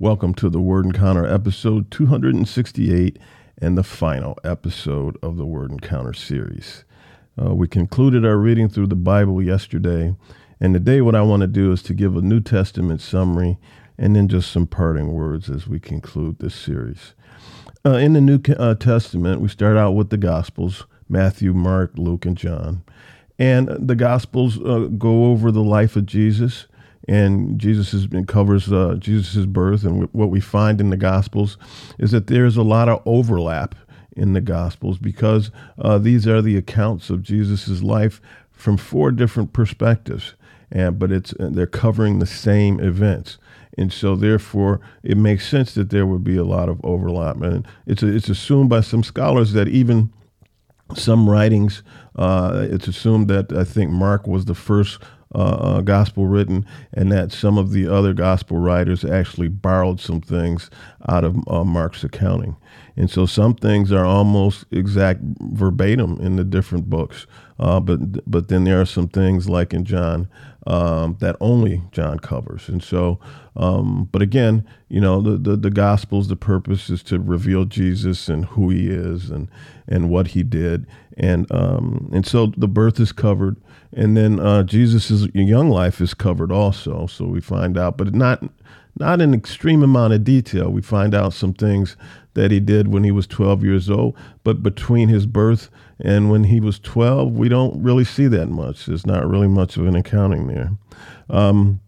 Welcome to the Word Encounter episode 268 and the final episode of the Word Encounter series. Uh, we concluded our reading through the Bible yesterday, and today what I want to do is to give a New Testament summary and then just some parting words as we conclude this series. Uh, in the New uh, Testament, we start out with the Gospels Matthew, Mark, Luke, and John. And the Gospels uh, go over the life of Jesus and Jesus covers uh, Jesus' birth. And what we find in the Gospels is that there's a lot of overlap in the Gospels because uh, these are the accounts of Jesus' life from four different perspectives, and but it's they're covering the same events. And so, therefore, it makes sense that there would be a lot of overlap. And it's, it's assumed by some scholars that even some writings, uh, it's assumed that I think Mark was the first uh, uh, gospel written, and that some of the other gospel writers actually borrowed some things out of uh, Mark's accounting. And so some things are almost exact verbatim in the different books, uh, but but then there are some things like in John um, that only John covers. And so, um, but again, you know, the, the the Gospels, the purpose is to reveal Jesus and who He is and and what He did, and um, and so the birth is covered. And then uh, Jesus' young life is covered also. So we find out, but not not an extreme amount of detail. We find out some things that he did when he was 12 years old, but between his birth and when he was 12, we don't really see that much. There's not really much of an accounting there. Um,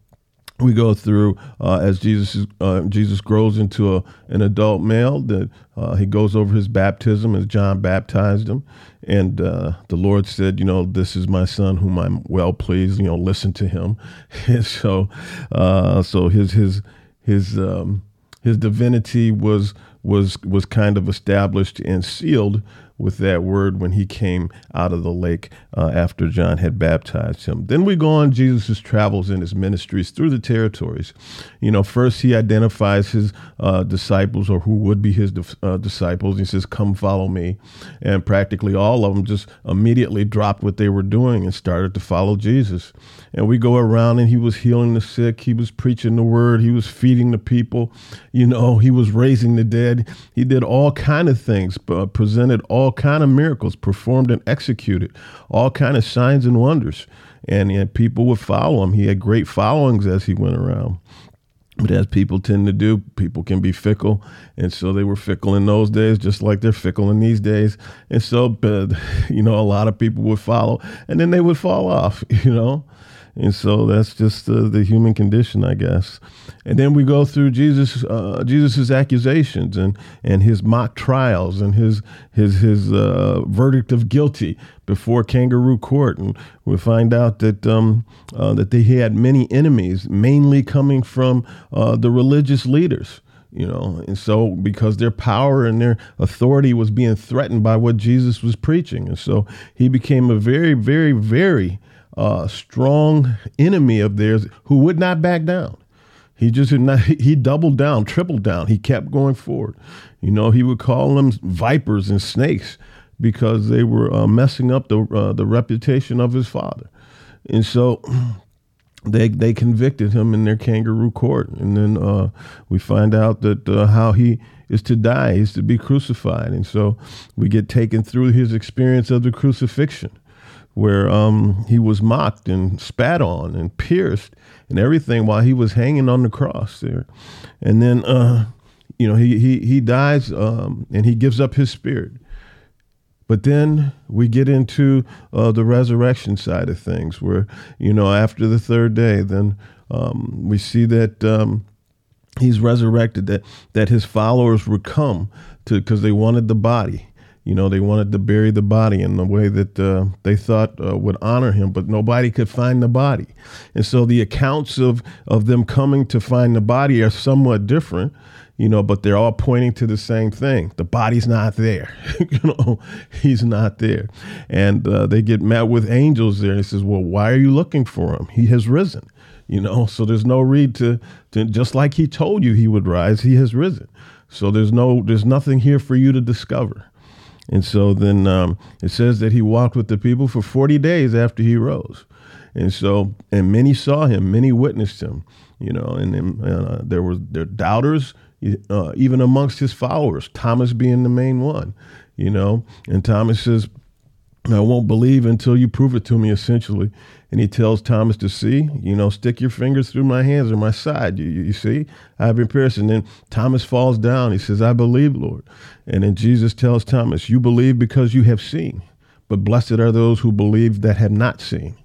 we go through uh, as Jesus uh, Jesus grows into a, an adult male. That uh, he goes over his baptism as John baptized him, and uh, the Lord said, "You know, this is my son, whom I'm well pleased. You know, listen to him." and so, uh, so his his his um, his divinity was was was kind of established and sealed with that word when he came out of the lake uh, after John had baptized him. Then we go on Jesus' travels and his ministries through the territories. You know, first he identifies his uh, disciples or who would be his uh, disciples. He says, Come follow me. And practically all of them just immediately dropped what they were doing and started to follow Jesus. And we go around and he was healing the sick, he was preaching the word, he was feeding the people, you know, he was raising the dead. He did all kind of things, uh, presented all kind of miracles performed and executed, all kind of signs and wonders. And, and people would follow him. He had great followings as he went around. But as people tend to do, people can be fickle. And so they were fickle in those days, just like they're fickle in these days. And so, you know, a lot of people would follow and then they would fall off, you know. And so that's just uh, the human condition, I guess. And then we go through Jesus, uh, Jesus's accusations and, and his mock trials and his his his uh, verdict of guilty before kangaroo court, and we find out that um, uh, that they had many enemies, mainly coming from uh, the religious leaders you know. And so because their power and their authority was being threatened by what jesus was preaching. And so he became a very very very uh, strong enemy of theirs who would not back down. He just not, he doubled down, tripled down. He kept going forward. You know, he would call them vipers and snakes because they were uh, messing up the uh, the reputation of his father. And so they they convicted him in their kangaroo court, and then uh, we find out that uh, how he is to die, is to be crucified, and so we get taken through his experience of the crucifixion where um, he was mocked and spat on and pierced and everything while he was hanging on the cross there. And then, uh, you know, he, he, he dies um, and he gives up his spirit. But then we get into uh, the resurrection side of things, where, you know, after the third day, then um, we see that um, he's resurrected, that, that his followers would come to, because they wanted the body you know, they wanted to bury the body in the way that uh, they thought uh, would honor him, but nobody could find the body. And so the accounts of, of them coming to find the body are somewhat different, you know, but they're all pointing to the same thing. The body's not there. you know, he's not there. And uh, they get met with angels there. And he says, Well, why are you looking for him? He has risen. You know, so there's no read to, to just like he told you he would rise, he has risen. So there's no there's nothing here for you to discover. And so then um, it says that he walked with the people for 40 days after he rose. And so, and many saw him, many witnessed him, you know, and, and uh, there were there doubters, uh, even amongst his followers, Thomas being the main one, you know, and Thomas says, I won't believe until you prove it to me, essentially. And he tells Thomas to see, you know, stick your fingers through my hands or my side. You, you, see, I've been pierced. And then Thomas falls down. He says, I believe, Lord. And then Jesus tells Thomas, You believe because you have seen, but blessed are those who believe that have not seen.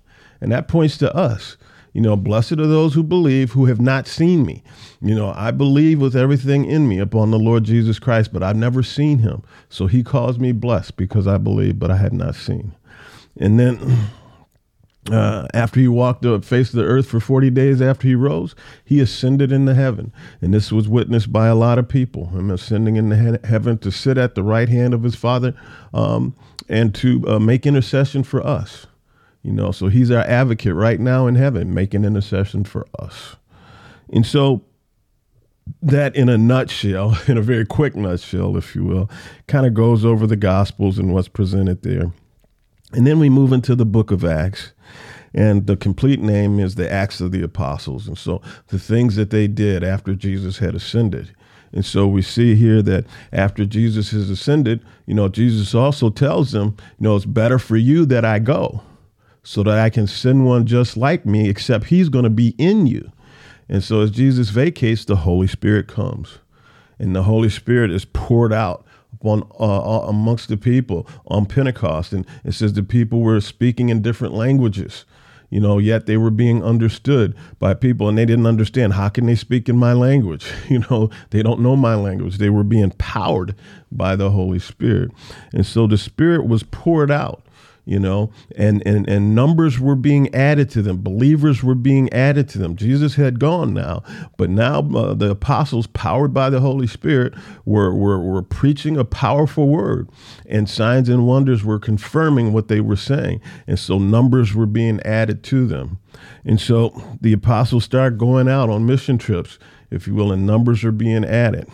And that points to us. You know, blessed are those who believe who have not seen me. You know, I believe with everything in me upon the Lord Jesus Christ, but I've never seen him. So he calls me blessed because I believe, but I had not seen. And then uh, after he walked the face of the earth for 40 days after he rose, he ascended into heaven. And this was witnessed by a lot of people, him ascending into he- heaven to sit at the right hand of his Father um, and to uh, make intercession for us. You know, so he's our advocate right now in heaven, making intercession for us. And so that in a nutshell, in a very quick nutshell, if you will, kind of goes over the gospels and what's presented there. And then we move into the book of Acts. And the complete name is the Acts of the Apostles. And so the things that they did after Jesus had ascended. And so we see here that after Jesus has ascended, you know, Jesus also tells them, you know, it's better for you that I go so that I can send one just like me, except he's going to be in you. And so as Jesus vacates, the Holy Spirit comes. And the Holy Spirit is poured out upon uh, amongst the people on Pentecost. And it says the people were speaking in different languages, you know, yet they were being understood by people and they didn't understand. How can they speak in my language? You know, they don't know my language. They were being powered by the Holy Spirit. And so the Spirit was poured out you know and, and and numbers were being added to them. Believers were being added to them. Jesus had gone now but now uh, the apostles powered by the holy spirit were, were were preaching a powerful word and signs and wonders were confirming what they were saying and so numbers were being added to them. And so the apostles start going out on mission trips if you will and numbers are being added.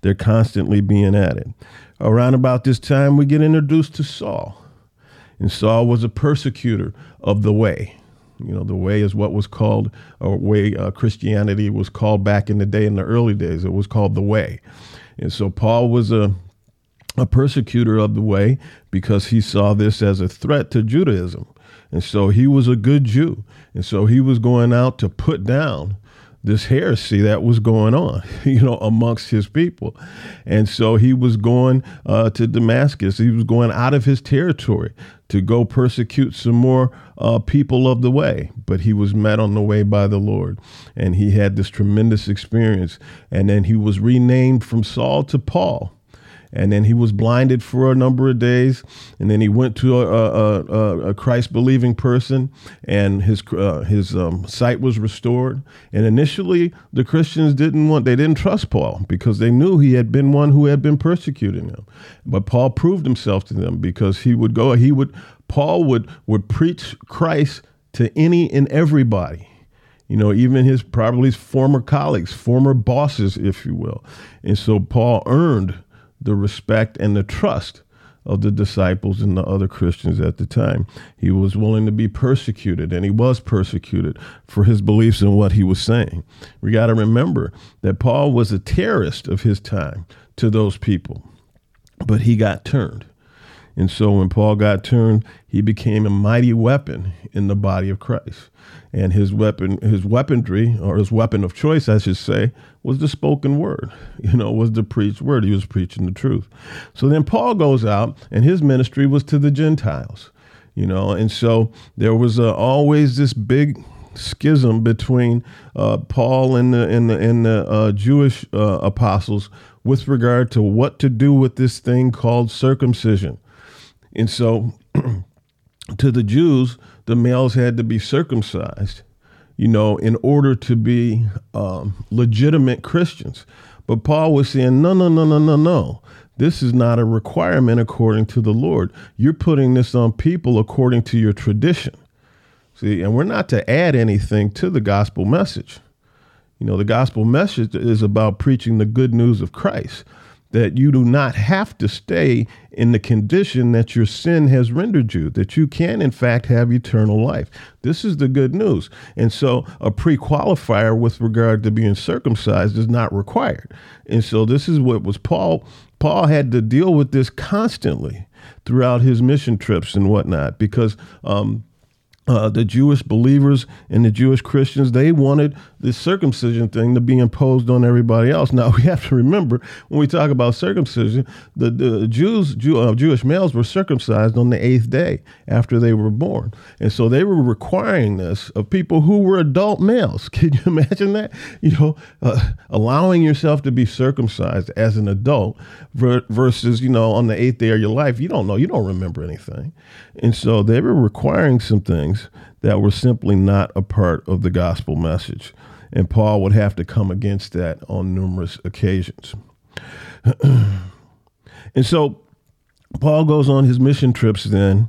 They're constantly being added. Around about this time we get introduced to saul and Saul was a persecutor of the way. You know, the way is what was called, or way uh, Christianity was called back in the day, in the early days. It was called the way. And so Paul was a, a persecutor of the way because he saw this as a threat to Judaism. And so he was a good Jew. And so he was going out to put down this heresy that was going on, you know, amongst his people. And so he was going uh, to Damascus. He was going out of his territory to go persecute some more uh, people of the way. But he was met on the way by the Lord. And he had this tremendous experience. And then he was renamed from Saul to Paul and then he was blinded for a number of days, and then he went to a, a, a, a Christ believing person, and his uh, his um, sight was restored. And initially, the Christians didn't want they didn't trust Paul because they knew he had been one who had been persecuting them. But Paul proved himself to them because he would go he would Paul would would preach Christ to any and everybody you know, even his probably his former colleagues, former bosses, if you will. And so Paul earned the respect and the trust of the disciples and the other Christians at the time. He was willing to be persecuted, and he was persecuted for his beliefs and what he was saying. We got to remember that Paul was a terrorist of his time to those people, but he got turned. And so when Paul got turned, he became a mighty weapon in the body of Christ. And his weapon, his weaponry, or his weapon of choice, I should say, was the spoken word. You know, was the preached word. He was preaching the truth. So then Paul goes out, and his ministry was to the Gentiles. You know, and so there was uh, always this big schism between uh, Paul and the and the, and the uh, Jewish uh, apostles with regard to what to do with this thing called circumcision. And so to the Jews, the males had to be circumcised, you know, in order to be um, legitimate Christians. But Paul was saying, no, no, no, no, no, no. This is not a requirement according to the Lord. You're putting this on people according to your tradition. See, and we're not to add anything to the gospel message. You know, the gospel message is about preaching the good news of Christ. That you do not have to stay in the condition that your sin has rendered you, that you can, in fact, have eternal life. This is the good news. And so a pre qualifier with regard to being circumcised is not required. And so this is what was Paul. Paul had to deal with this constantly throughout his mission trips and whatnot because um, uh, the Jewish believers and the Jewish Christians, they wanted the circumcision thing to be imposed on everybody else. Now, we have to remember when we talk about circumcision, the, the Jews, Jew, uh, Jewish males were circumcised on the eighth day after they were born. And so they were requiring this of people who were adult males. Can you imagine that? You know, uh, allowing yourself to be circumcised as an adult versus, you know, on the eighth day of your life, you don't know, you don't remember anything. And so they were requiring some things things that were simply not a part of the gospel message. And Paul would have to come against that on numerous occasions. and so Paul goes on his mission trips then,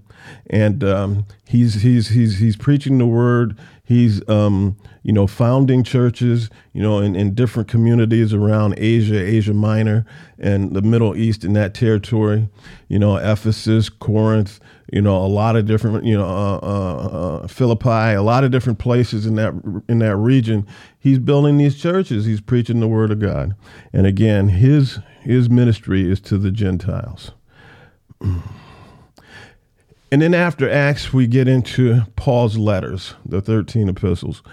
and um, he's he's he's he's preaching the word. He's um, you know founding churches, you know, in, in different communities around Asia, Asia Minor, and the Middle East in that territory. You know, Ephesus, Corinth, you know, a lot of different, you know, uh, uh, uh, Philippi, a lot of different places in that in that region. He's building these churches. He's preaching the word of God, and again, his his ministry is to the Gentiles. And then after Acts, we get into Paul's letters, the 13 epistles.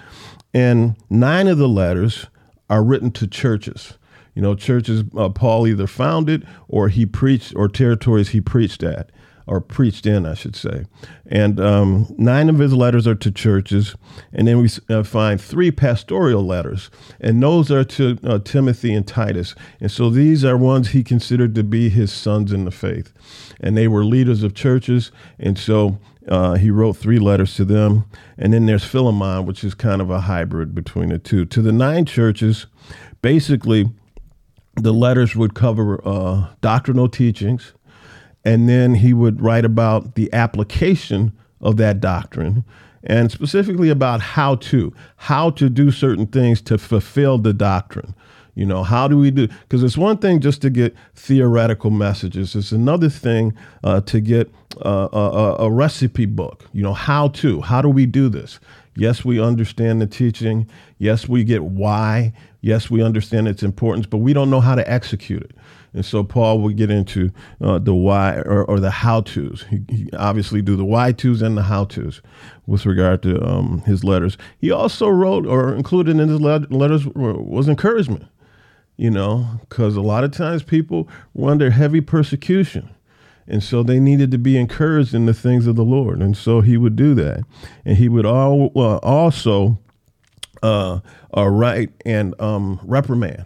And nine of the letters are written to churches. You know, churches uh, Paul either founded or he preached, or territories he preached at or preached in, I should say. And um, nine of his letters are to churches, and then we uh, find three pastoral letters, and those are to uh, Timothy and Titus. And so these are ones he considered to be his sons in the faith, and they were leaders of churches, and so. Uh, he wrote three letters to them. And then there's Philemon, which is kind of a hybrid between the two. To the nine churches, basically, the letters would cover uh, doctrinal teachings, and then he would write about the application of that doctrine and specifically about how to how to do certain things to fulfill the doctrine. You know how do we do because it's one thing just to get theoretical messages. It's another thing uh, to get uh, a, a recipe book. You know how to how do we do this? Yes we understand the teaching. Yes we get why. Yes we understand its importance but we don't know how to execute it and so Paul will get into uh, the why or, or the how tos. He, he, obviously do the why tos and the how tos with regard to um, his letters. He also wrote or included in his letters was encouragement. You know, because a lot of times people were under heavy persecution. And so they needed to be encouraged in the things of the Lord. And so he would do that. And he would all, uh, also uh, uh, write and um, reprimand.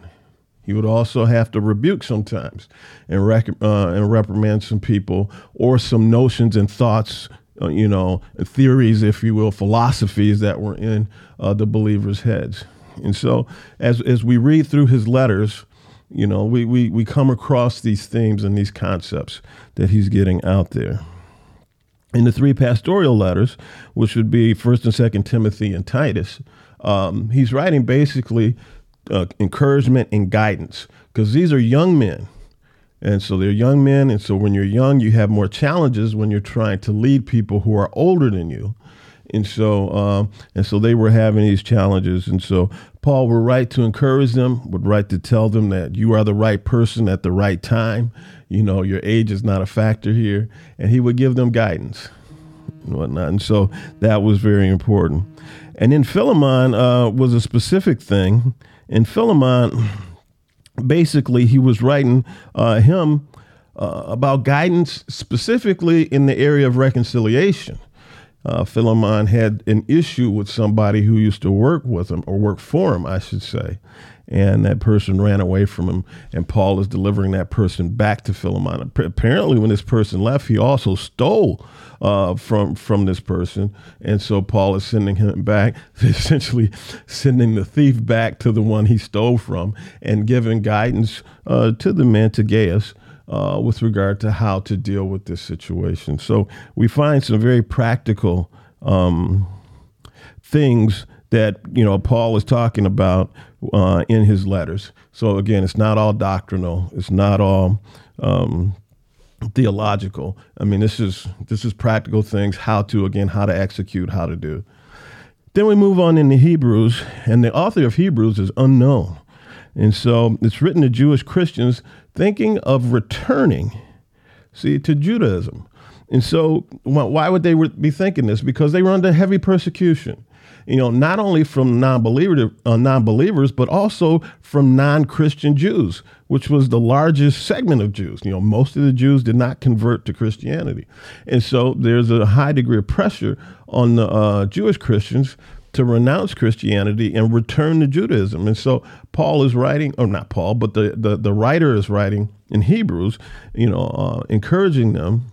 He would also have to rebuke sometimes and, rec- uh, and reprimand some people or some notions and thoughts, uh, you know, theories, if you will, philosophies that were in uh, the believers' heads. And so as, as we read through his letters, you know, we, we, we come across these themes and these concepts that he's getting out there. In the three pastoral letters, which would be First and Second Timothy and Titus, um, he's writing basically uh, encouragement and guidance because these are young men. And so they're young men. And so when you're young, you have more challenges when you're trying to lead people who are older than you. And so, um, and so they were having these challenges. And so Paul would write to encourage them, would write to tell them that you are the right person at the right time. You know, your age is not a factor here. And he would give them guidance and whatnot. And so that was very important. And then Philemon uh, was a specific thing and Philemon, basically, he was writing uh, him uh, about guidance specifically in the area of reconciliation. Uh, Philemon had an issue with somebody who used to work with him, or work for him, I should say and that person ran away from him. And Paul is delivering that person back to Philemon. Apparently, when this person left, he also stole uh, from from this person, and so Paul is sending him back, essentially sending the thief back to the one he stole from, and giving guidance uh, to the man to Gaius. Uh, with regard to how to deal with this situation. So we find some very practical um, things that you know Paul is talking about uh, in his letters. So again, it's not all doctrinal. It's not all um, theological. I mean, this is this is practical things. How to again, how to execute, how to do. Then we move on into Hebrews, and the author of Hebrews is unknown, and so it's written to Jewish Christians thinking of returning, see, to Judaism. And so, why would they be thinking this? Because they were under heavy persecution you know, not only from non-believer uh, non-believers, but also from non-Christian Jews, which was the largest segment of Jews. You know, most of the Jews did not convert to Christianity, and so there's a high degree of pressure on the uh, Jewish Christians to renounce Christianity and return to Judaism. And so Paul is writing, or not Paul, but the the, the writer is writing in Hebrews, you know, uh, encouraging them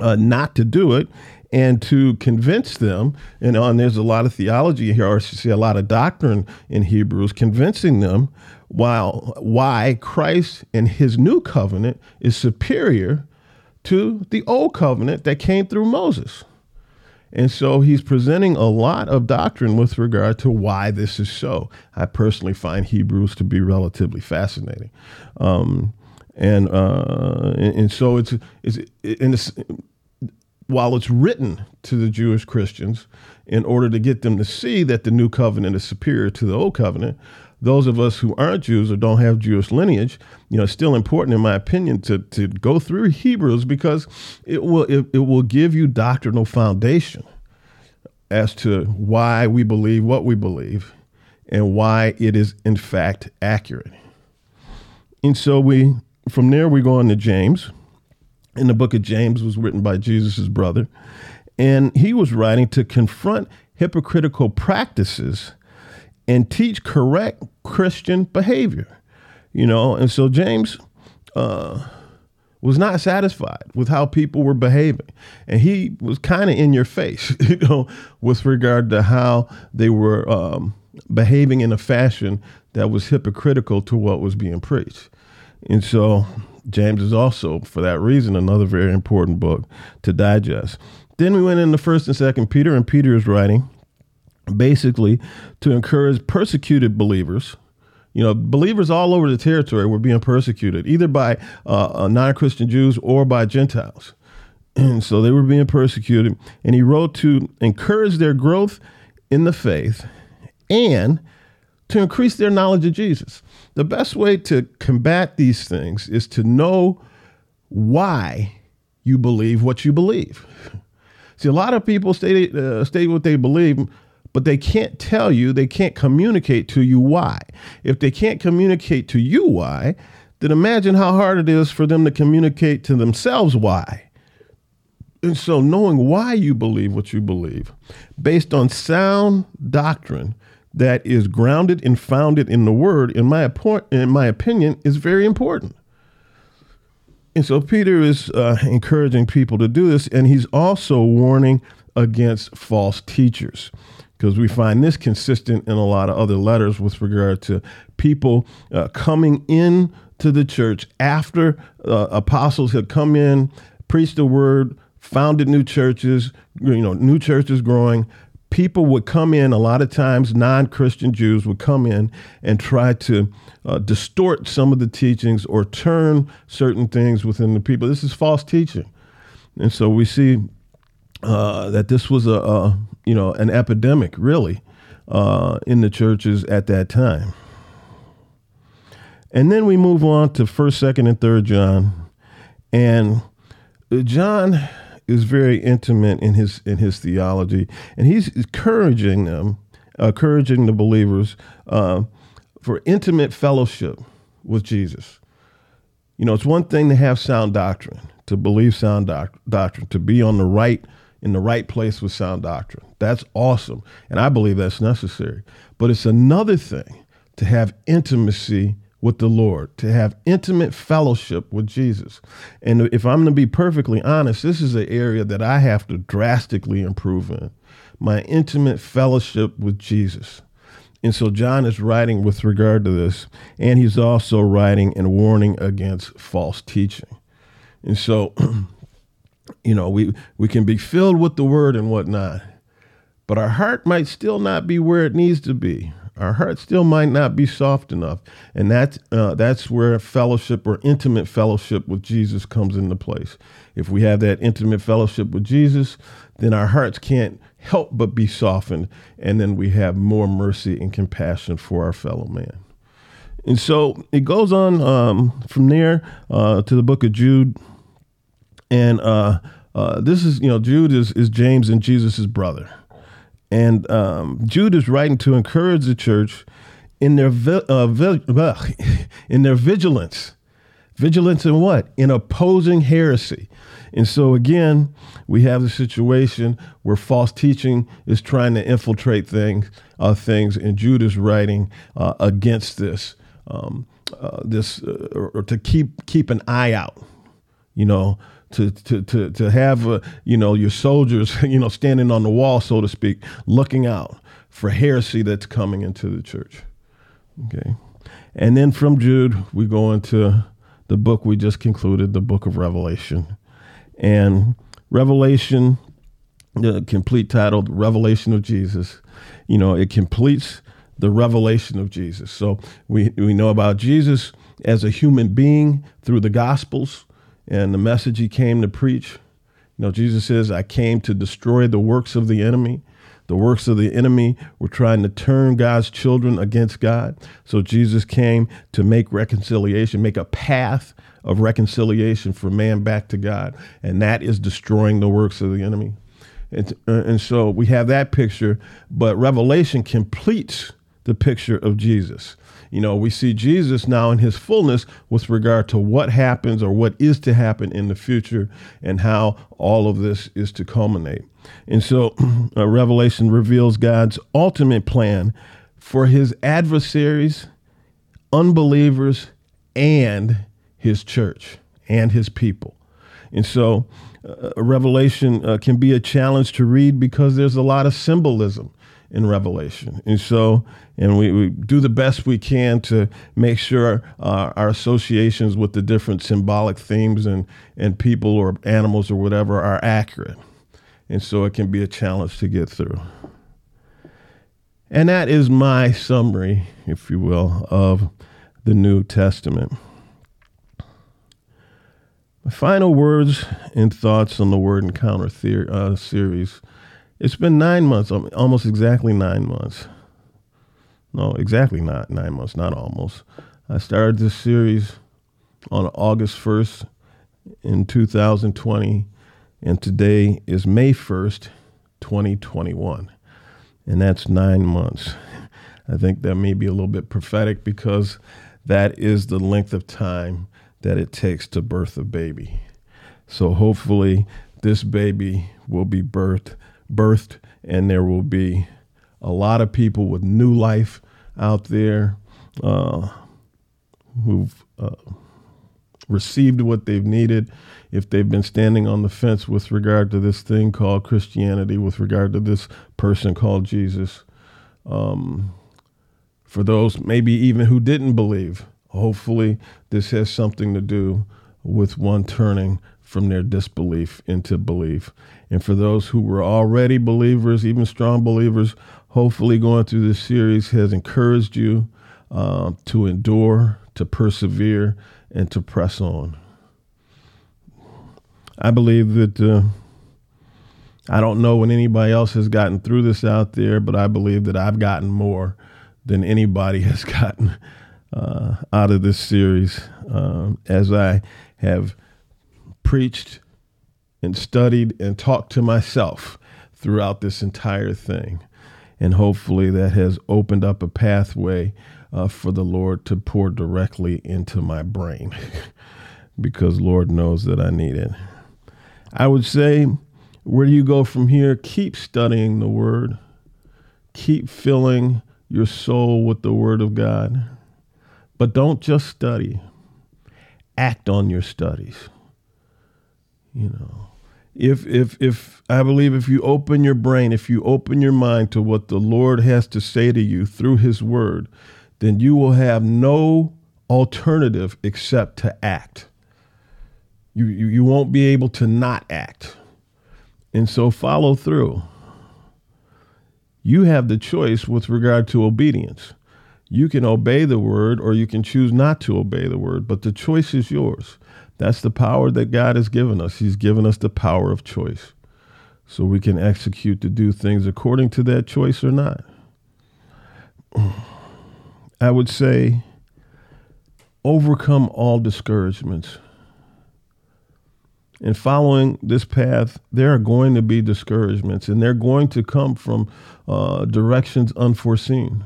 uh, not to do it and to convince them, and, and there's a lot of theology here, or see a lot of doctrine in Hebrews, convincing them while, why Christ and his new covenant is superior to the old covenant that came through Moses. And so he's presenting a lot of doctrine with regard to why this is so. I personally find Hebrews to be relatively fascinating. Um, and, uh, and, and so it's, it's, in this, while it's written to the Jewish Christians in order to get them to see that the new covenant is superior to the old covenant, those of us who aren't Jews or don't have Jewish lineage, you know, it's still important, in my opinion, to, to go through Hebrews because it will it, it will give you doctrinal foundation as to why we believe what we believe and why it is in fact accurate. And so we from there we go on to James in the book of James was written by Jesus' brother. And he was writing to confront hypocritical practices and teach correct Christian behavior. You know, and so James uh, was not satisfied with how people were behaving. And he was kind of in your face, you know, with regard to how they were um, behaving in a fashion that was hypocritical to what was being preached. And so James is also, for that reason, another very important book to digest. Then we went into First and Second Peter, and Peter is writing basically to encourage persecuted believers. You know, believers all over the territory were being persecuted, either by uh, uh non-Christian Jews or by Gentiles, and so they were being persecuted. And he wrote to encourage their growth in the faith and to increase their knowledge of Jesus. The best way to combat these things is to know why you believe what you believe. See, a lot of people state, uh, state what they believe, but they can't tell you, they can't communicate to you why. If they can't communicate to you why, then imagine how hard it is for them to communicate to themselves why. And so, knowing why you believe what you believe, based on sound doctrine, that is grounded and founded in the word, in my, in my opinion, is very important. And so Peter is uh, encouraging people to do this, and he's also warning against false teachers because we find this consistent in a lot of other letters with regard to people uh, coming in to the church after uh, apostles had come in, preached the word, founded new churches, you know, new churches growing, people would come in, a lot of times non Christian Jews would come in and try to uh, distort some of the teachings or turn certain things within the people. This is false teaching. And so we see uh, that this was a, a, you know an epidemic really uh, in the churches at that time. And then we move on to first, second, and third John, and John is very intimate in his in his theology, and he's encouraging them, encouraging the believers uh, for intimate fellowship with Jesus. You know, it's one thing to have sound doctrine, to believe sound doc- doctrine, to be on the right in the right place with sound doctrine. That's awesome, and I believe that's necessary. But it's another thing to have intimacy with the Lord, to have intimate fellowship with Jesus. And if I'm going to be perfectly honest, this is an area that I have to drastically improve in my intimate fellowship with Jesus. And so John is writing with regard to this, and he's also writing and warning against false teaching. And so, you know, we, we can be filled with the word and whatnot, but our heart might still not be where it needs to be. Our heart still might not be soft enough, and that's uh, that's where fellowship or intimate fellowship with Jesus comes into place. If we have that intimate fellowship with Jesus, then our hearts can't help but be softened, and then we have more mercy and compassion for our fellow man. And so it goes on um, from there uh, to the book of Jude, and uh, uh, this is you know Jude is, is James and Jesus' brother. And um, Jude is writing to encourage the church in their vi- uh, vi- in their vigilance. Vigilance in what? In opposing heresy. And so again, we have the situation where false teaching is trying to infiltrate things, uh, things, and Jude is writing uh, against this, um, uh, this, uh, or to keep keep an eye out. You know, to to to to have uh, you know your soldiers you know standing on the wall so to speak looking out for heresy that's coming into the church. Okay. And then from Jude we go into the book we just concluded the book of Revelation. And Revelation the complete title the Revelation of Jesus you know it completes the revelation of Jesus. So we we know about Jesus as a human being through the gospels and the message he came to preach. You know, Jesus says, I came to destroy the works of the enemy. The works of the enemy were trying to turn God's children against God. So Jesus came to make reconciliation, make a path of reconciliation for man back to God. And that is destroying the works of the enemy. And, uh, and so we have that picture, but Revelation completes the picture of Jesus. You know, we see Jesus now in his fullness with regard to what happens or what is to happen in the future and how all of this is to culminate. And so uh, Revelation reveals God's ultimate plan for his adversaries, unbelievers, and his church and his people. And so uh, Revelation uh, can be a challenge to read because there's a lot of symbolism in Revelation. And so, and we, we do the best we can to make sure uh, our associations with the different symbolic themes and, and people or animals or whatever are accurate. And so it can be a challenge to get through. And that is my summary, if you will, of the New Testament. My final words and thoughts on the Word Encounter theory, uh, series it's been nine months, almost exactly nine months. No, exactly not nine months, not almost. I started this series on August 1st in 2020, and today is May 1st, 2021. And that's nine months. I think that may be a little bit prophetic because that is the length of time that it takes to birth a baby. So hopefully, this baby will be birthed birthed, and there will be a lot of people with new life out there uh, who've uh, received what they've needed. If they've been standing on the fence with regard to this thing called Christianity, with regard to this person called Jesus, um, for those maybe even who didn't believe, hopefully this has something to do with one turning from their disbelief into belief. And for those who were already believers, even strong believers, hopefully going through this series has encouraged you uh, to endure, to persevere, and to press on. I believe that uh, I don't know when anybody else has gotten through this out there, but I believe that I've gotten more than anybody has gotten uh, out of this series um, as I have preached and studied and talked to myself throughout this entire thing. And hopefully that has opened up a pathway uh, for the Lord to pour directly into my brain because Lord knows that I need it. I would say, where do you go from here? Keep studying the Word, keep filling your soul with the Word of God. But don't just study, act on your studies. You know, if if if I believe if you open your brain, if you open your mind to what the Lord has to say to you through his word, then you will have no alternative except to act. You you, you won't be able to not act. And so follow through. You have the choice with regard to obedience. You can obey the word or you can choose not to obey the word, but the choice is yours. That's the power that God has given us. He's given us the power of choice. So we can execute to do things according to that choice or not. I would say overcome all discouragements. In following this path, there are going to be discouragements, and they're going to come from uh, directions unforeseen.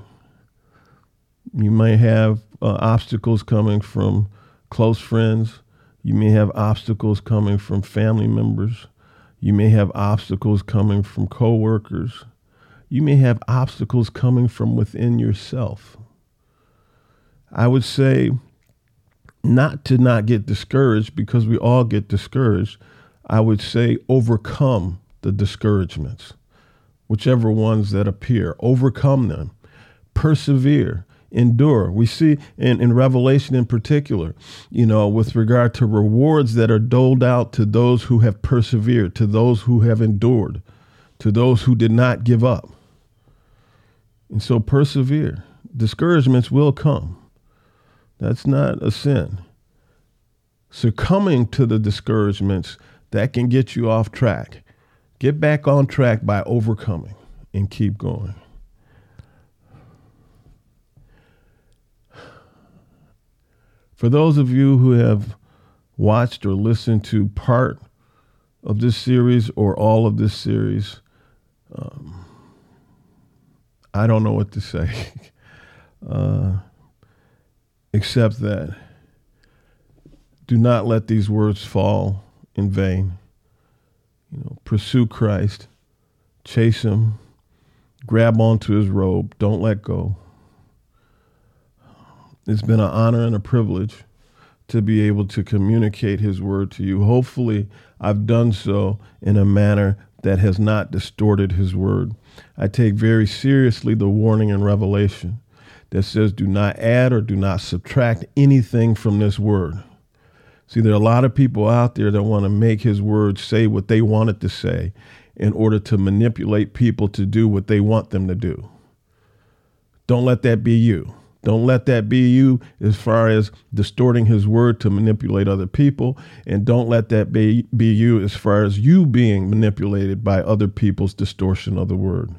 You may have uh, obstacles coming from close friends. You may have obstacles coming from family members. You may have obstacles coming from coworkers. You may have obstacles coming from within yourself. I would say not to not get discouraged because we all get discouraged. I would say overcome the discouragements, whichever ones that appear, overcome them, persevere, endure. We see in, in Revelation in particular, you know, with regard to rewards that are doled out to those who have persevered, to those who have endured, to those who did not give up. And so persevere. Discouragements will come. That's not a sin. Succumbing to the discouragements that can get you off track. Get back on track by overcoming and keep going. For those of you who have watched or listened to part of this series or all of this series, um, I don't know what to say. uh, except that do not let these words fall in vain. You know, pursue Christ, chase him, grab onto his robe, don't let go. It's been an honor and a privilege to be able to communicate his word to you. Hopefully, I've done so in a manner that has not distorted his word. I take very seriously the warning in Revelation that says, do not add or do not subtract anything from this word. See, there are a lot of people out there that want to make his word say what they want it to say in order to manipulate people to do what they want them to do. Don't let that be you. Don't let that be you as far as distorting his word to manipulate other people. And don't let that be, be you as far as you being manipulated by other people's distortion of the word.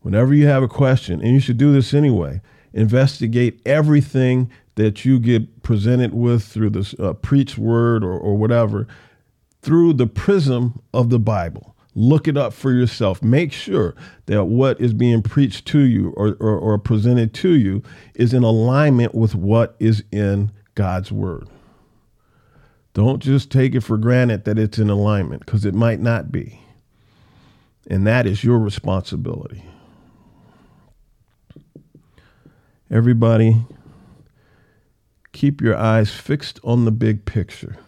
Whenever you have a question, and you should do this anyway, investigate everything that you get presented with through this uh, preached word or, or whatever through the prism of the Bible. Look it up for yourself. Make sure that what is being preached to you or, or, or presented to you is in alignment with what is in God's word. Don't just take it for granted that it's in alignment because it might not be. And that is your responsibility. Everybody, keep your eyes fixed on the big picture,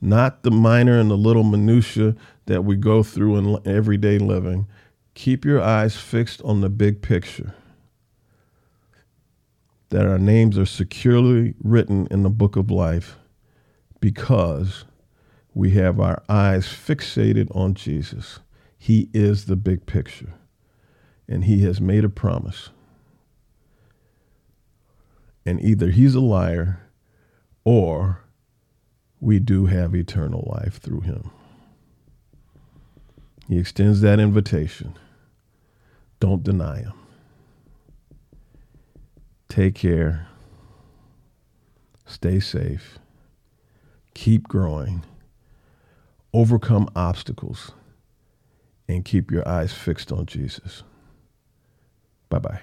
not the minor and the little minutia that we go through in everyday living. Keep your eyes fixed on the big picture. That our names are securely written in the book of life because we have our eyes fixated on Jesus. He is the big picture, and He has made a promise and either he's a liar or we do have eternal life through him. He extends that invitation. Don't deny him. Take care. Stay safe. Keep growing. Overcome obstacles. And keep your eyes fixed on Jesus. Bye bye.